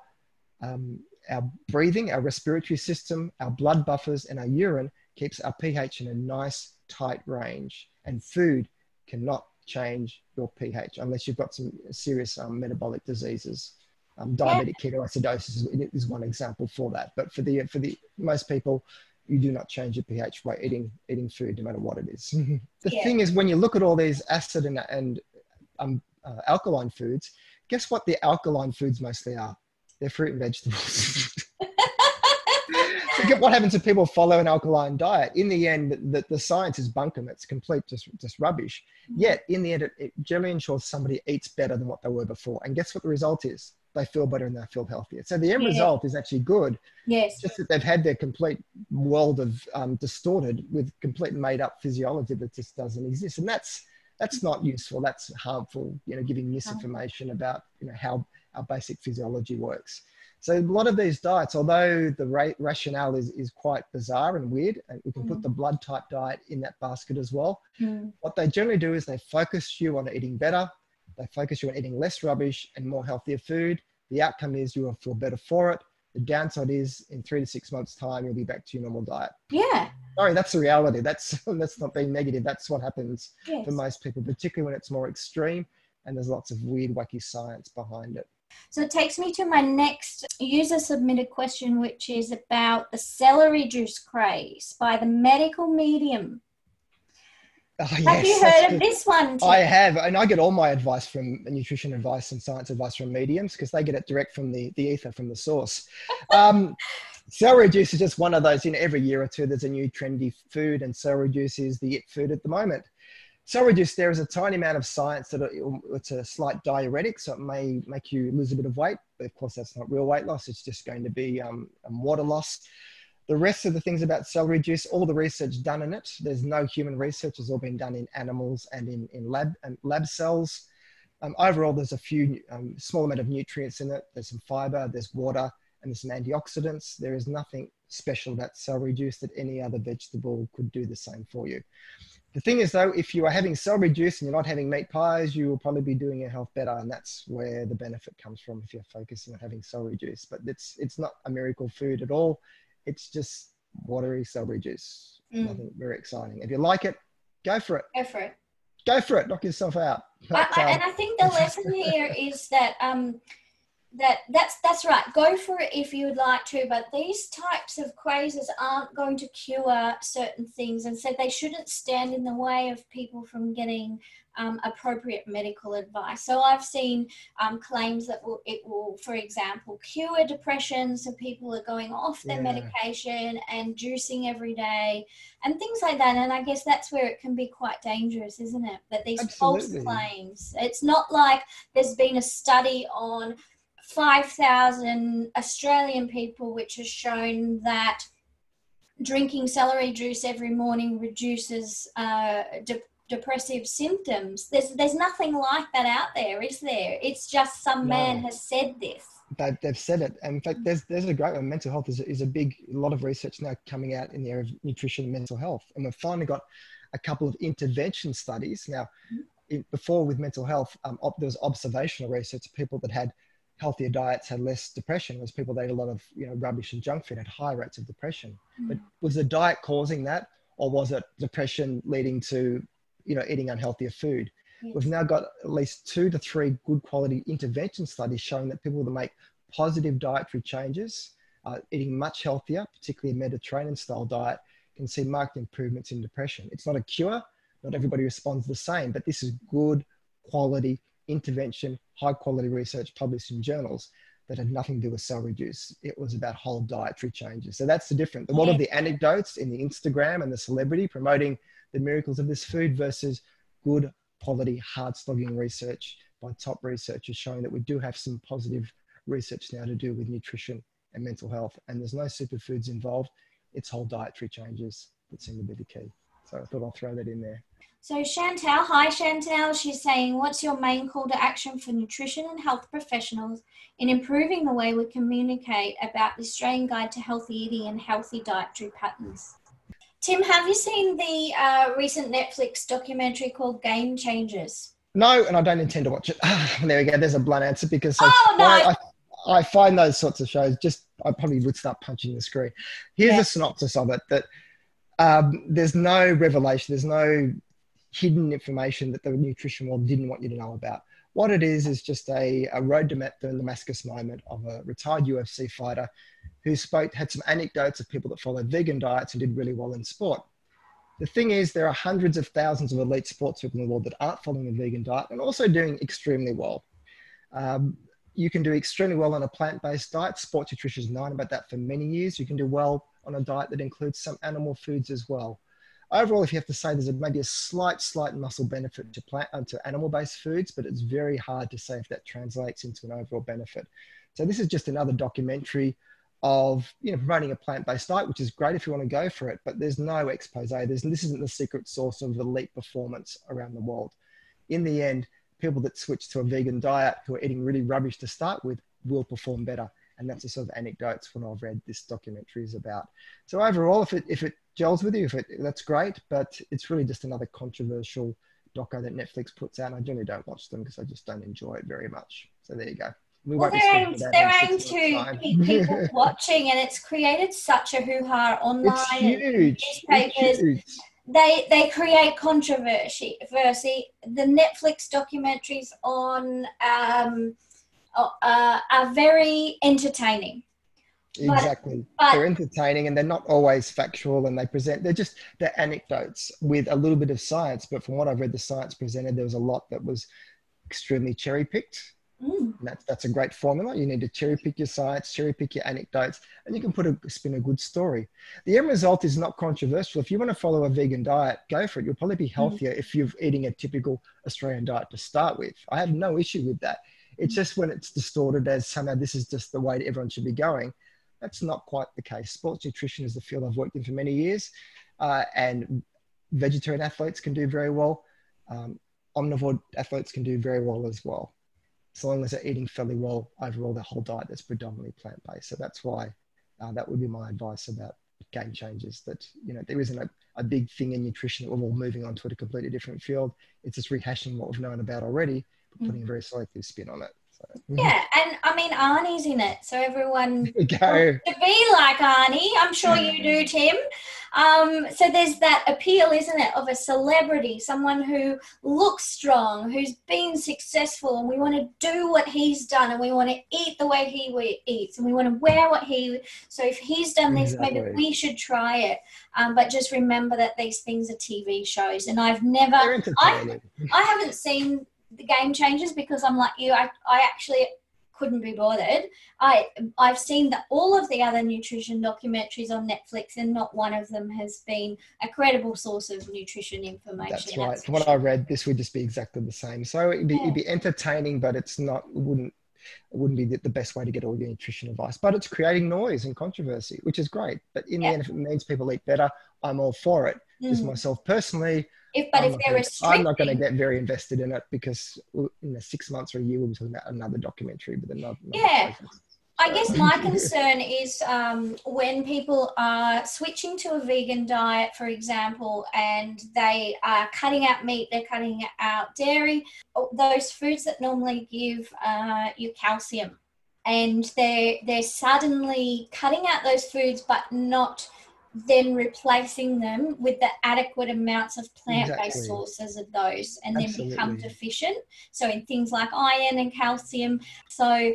um, our breathing, our respiratory system, our blood buffers, and our urine keeps our pH in a nice tight range. And food cannot change your pH unless you've got some serious um, metabolic diseases. Um, diabetic ketoacidosis is, is one example for that. But for the for the most people, you do not change your pH by eating eating food, no matter what it is. the yeah. thing is, when you look at all these acid and, and um, uh, alkaline foods, guess what the alkaline foods mostly are? They're fruit and vegetables. (laughs) so what happens if people follow an alkaline diet? In the end, the, the science is bunkum. It's complete just, just rubbish. Mm-hmm. Yet, in the end, it, it generally ensures somebody eats better than what they were before. And guess what the result is? They feel better and they feel healthier. So the end yeah. result is actually good. Yes. Just that they've had their complete world of um, distorted with complete made up physiology that just doesn't exist. And that's that's not useful. That's harmful. You know, giving misinformation about you know how our basic physiology works. So a lot of these diets, although the ra- rationale is, is quite bizarre and weird, and we can mm. put the blood type diet in that basket as well. Mm. What they generally do is they focus you on eating better, they focus you on eating less rubbish and more healthier food. The outcome is you will feel better for it. The downside is in three to six months' time, you'll be back to your normal diet. Yeah. Sorry, that's the reality. That's (laughs) that's not being negative. That's what happens yes. for most people, particularly when it's more extreme and there's lots of weird, wacky science behind it. So it takes me to my next user submitted question, which is about the celery juice craze by the medical medium. Oh, have you heard of this one? Tim? I have, and I get all my advice from nutrition advice and science advice from mediums because they get it direct from the, the ether, from the source. (laughs) Um, celery juice is just one of those. In every year or two, there's a new trendy food, and celery juice is the it food at the moment. Celery juice, there is a tiny amount of science that it, it's a slight diuretic, so it may make you lose a bit of weight, but of course that's not real weight loss. It's just going to be um, water loss. The rest of the things about celery juice, all the research done in it, there's no human research. It's all been done in animals and in, in lab, and lab cells. Um, overall, there's a few um, small amount of nutrients in it. There's some fiber, there's water, and there's some antioxidants. There is nothing special about celery juice that any other vegetable could do the same for you. The thing is, though, if you are having celery juice and you're not having meat pies, you will probably be doing your health better, and that's where the benefit comes from if you're focusing on having celery juice. But it's it's not a miracle food at all it's just watery celery juice. Mm. Nothing very exciting. If you like it, go for it. Go for it. Go for it. Knock yourself out. But, I, um, and I think the lesson here is that um, that that's that's right. Go for it if you would like to, but these types of crazes aren't going to cure certain things, and so they shouldn't stand in the way of people from getting um, appropriate medical advice. So I've seen um, claims that will, it will, for example, cure depression. So people are going off their yeah. medication and juicing every day and things like that. And I guess that's where it can be quite dangerous, isn't it? That these Absolutely. false claims. It's not like there's been a study on 5,000 Australian people which has shown that drinking celery juice every morning reduces uh, de- depressive symptoms. There's there's nothing like that out there, is there? It's just some no. man has said this. They, they've said it. And in fact, there's there's a great one. Mental health is, is a big, a lot of research now coming out in the area of nutrition and mental health. And we've finally got a couple of intervention studies. Now, mm-hmm. before with mental health, um, op, there was observational research. Of people that had healthier diets had less depression. Was people that ate a lot of you know rubbish and junk food had high rates of depression. Mm-hmm. But was the diet causing that, or was it depression leading to you know, eating unhealthier food. Yes. We've now got at least two to three good quality intervention studies showing that people that make positive dietary changes, uh, eating much healthier, particularly a Mediterranean style diet, can see marked improvements in depression. It's not a cure, not everybody responds the same, but this is good quality intervention, high quality research published in journals that had nothing to do with celery juice. It was about whole dietary changes. So that's the difference. A lot of the anecdotes in the Instagram and the celebrity promoting the miracles of this food versus good quality, hard slogging research by top researchers showing that we do have some positive research now to do with nutrition and mental health. And there's no superfoods involved. It's whole dietary changes that seem to be the key. So I thought I'll throw that in there. So Chantel, hi Chantel, she's saying, what's your main call to action for nutrition and health professionals in improving the way we communicate about the Australian Guide to Healthy Eating and Healthy Dietary Patterns? Tim, have you seen the uh, recent Netflix documentary called Game Changers? No, and I don't intend to watch it. (sighs) there we go. There's a blunt answer because oh, no. I, I, I, find those sorts of shows just, I probably would start punching the screen. Here's yeah. a synopsis of it that um, there's no revelation, there's no hidden information that the nutrition world didn't want you to know about. What it is is just a, a road to the Damascus moment of a retired UFC fighter who spoke, had some anecdotes of people that followed vegan diets and did really well in sport. The thing is, there are hundreds of thousands of elite sports people in the world that aren't following a vegan diet and also doing extremely well. Um, you can do extremely well on a plant-based diet. Sports nutrition has known about that for many years. You can do well on a diet that includes some animal foods as well. Overall, if you have to say there's a, maybe a slight, slight muscle benefit to plant uh, to animal-based foods, but it's very hard to say if that translates into an overall benefit. So this is just another documentary of you know promoting a plant-based diet, which is great if you want to go for it, but there's no expose. There's, this isn't the secret source of elite performance around the world. In the end, people that switch to a vegan diet who are eating really rubbish to start with will perform better. And that's the sort of anecdotes when I've read this documentary is about. So overall, if it if it gels with you, if it that's great, but it's really just another controversial doco that Netflix puts out. And I generally don't watch them because I just don't enjoy it very much. So there you go. We well, they're aimed, they're aimed to keep people (laughs) watching, and it's created such a hoo ha online. It's huge. Newspapers. It's huge. They they create controversy. The Netflix documentaries on um, uh, are very entertaining. Exactly. But, they're entertaining and they're not always factual and they present, they're just, they're anecdotes with a little bit of science. But from what I've read, the science presented, there was a lot that was extremely cherry picked. Mm. That's, that's a great formula. You need to cherry pick your science, cherry pick your anecdotes, and you can put a spin a good story. The end result is not controversial. If you want to follow a vegan diet, go for it. You'll probably be mm. healthier mm. if you're eating a typical Australian diet to start with. I have no issue with that. It's just when it's distorted as somehow this is just the way everyone should be going that's not quite the case. Sports nutrition is the field I've worked in for many years, uh, and vegetarian athletes can do very well. Um, omnivore athletes can do very well as well, so long as they're eating fairly well overall. The whole diet that's predominantly plant based. So that's why uh, that would be my advice about game changers. That you know there isn't a, a big thing in nutrition that we're all moving on to a completely different field. It's just rehashing what we've known about already, putting a very selective spin on it. Yeah, and I mean Arnie's in it, so everyone (laughs) go. to be like Arnie. I'm sure you do, Tim. Um, so there's that appeal, isn't it, of a celebrity, someone who looks strong, who's been successful, and we want to do what he's done, and we want to eat the way he eats, and we want to wear what he. So if he's done this, exactly. maybe we should try it. Um, but just remember that these things are TV shows, and I've never, I, I haven't seen the game changers because I'm like you. I, I actually couldn't be bothered. I I've seen that all of the other nutrition documentaries on Netflix, and not one of them has been a credible source of nutrition information. That's right. That's From what. I read, this would just be exactly the same. So it'd be, yeah. it'd be entertaining, but it's not. It wouldn't it wouldn't be the best way to get all your nutrition advice. But it's creating noise and controversy, which is great. But in yeah. the end, if it means people eat better, I'm all for it. Mm. Just myself personally, if, but I'm if they're restricting, I'm not going to get very invested in it because in the six months or a year we'll be talking about another documentary, but another. Yeah. I guess my (laughs) concern is um, when people are switching to a vegan diet, for example, and they are cutting out meat, they're cutting out dairy, those foods that normally give uh, you calcium, and they're they're suddenly cutting out those foods, but not then replacing them with the adequate amounts of plant-based exactly. sources of those and Absolutely. then become deficient so in things like iron and calcium so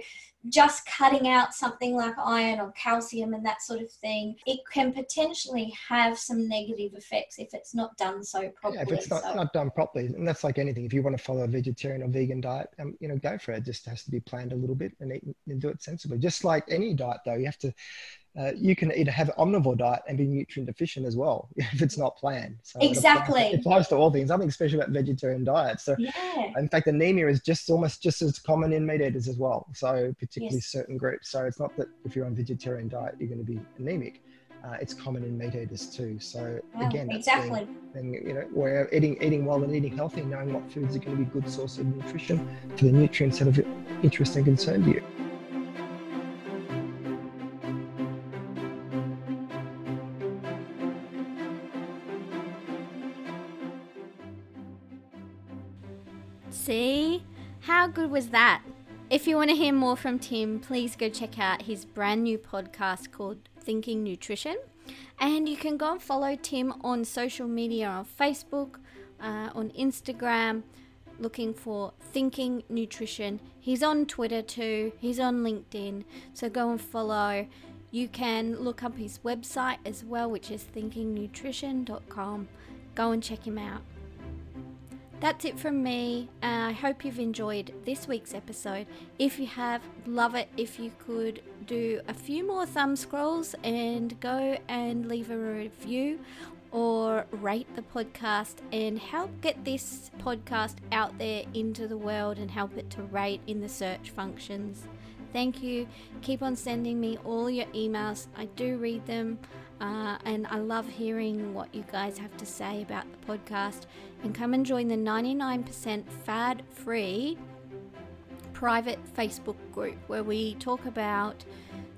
just cutting out something like iron or calcium and that sort of thing, it can potentially have some negative effects if it's not done so properly. Yeah, if it's not, so, not done properly, and that's like anything. If you want to follow a vegetarian or vegan diet, um, you know, go for it. It just has to be planned a little bit and, eat, and do it sensibly. Just like any diet, though, you have to uh, you can either have an omnivore diet and be nutrient deficient as well (laughs) if it's not planned. So exactly. It applies, it applies, to all things. Something special about vegetarian diets. So, yeah. in fact, anemia is just almost just as common in meat eaters as well. So, particularly yes. certain groups. So, it's not that if you're on a vegetarian diet, you're going to be anemic. Uh, it's common in meat eaters too. So wow, again, exactly. Then you know, we're eating eating well and eating healthy, knowing what foods are going to be good source of nutrition for the nutrients that are of interest and concern to you. Good was that? If you want to hear more from Tim, please go check out his brand new podcast called Thinking Nutrition. And you can go and follow Tim on social media on Facebook, uh, on Instagram, looking for Thinking Nutrition. He's on Twitter too, he's on LinkedIn, so go and follow. You can look up his website as well, which is thinkingnutrition.com. Go and check him out. That's it from me. Uh, I hope you've enjoyed this week's episode. If you have, love it if you could do a few more thumb scrolls and go and leave a review or rate the podcast and help get this podcast out there into the world and help it to rate in the search functions. Thank you. Keep on sending me all your emails. I do read them. Uh, and I love hearing what you guys have to say about the podcast. And come and join the 99% fad free private Facebook group where we talk about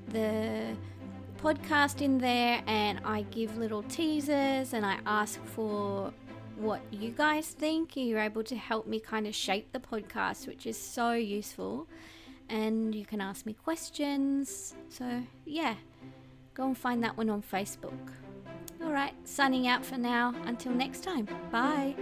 the podcast in there and I give little teasers and I ask for what you guys think. You're able to help me kind of shape the podcast, which is so useful. And you can ask me questions. So, yeah go and find that one on Facebook. Alright, signing out for now. Until next time. Bye.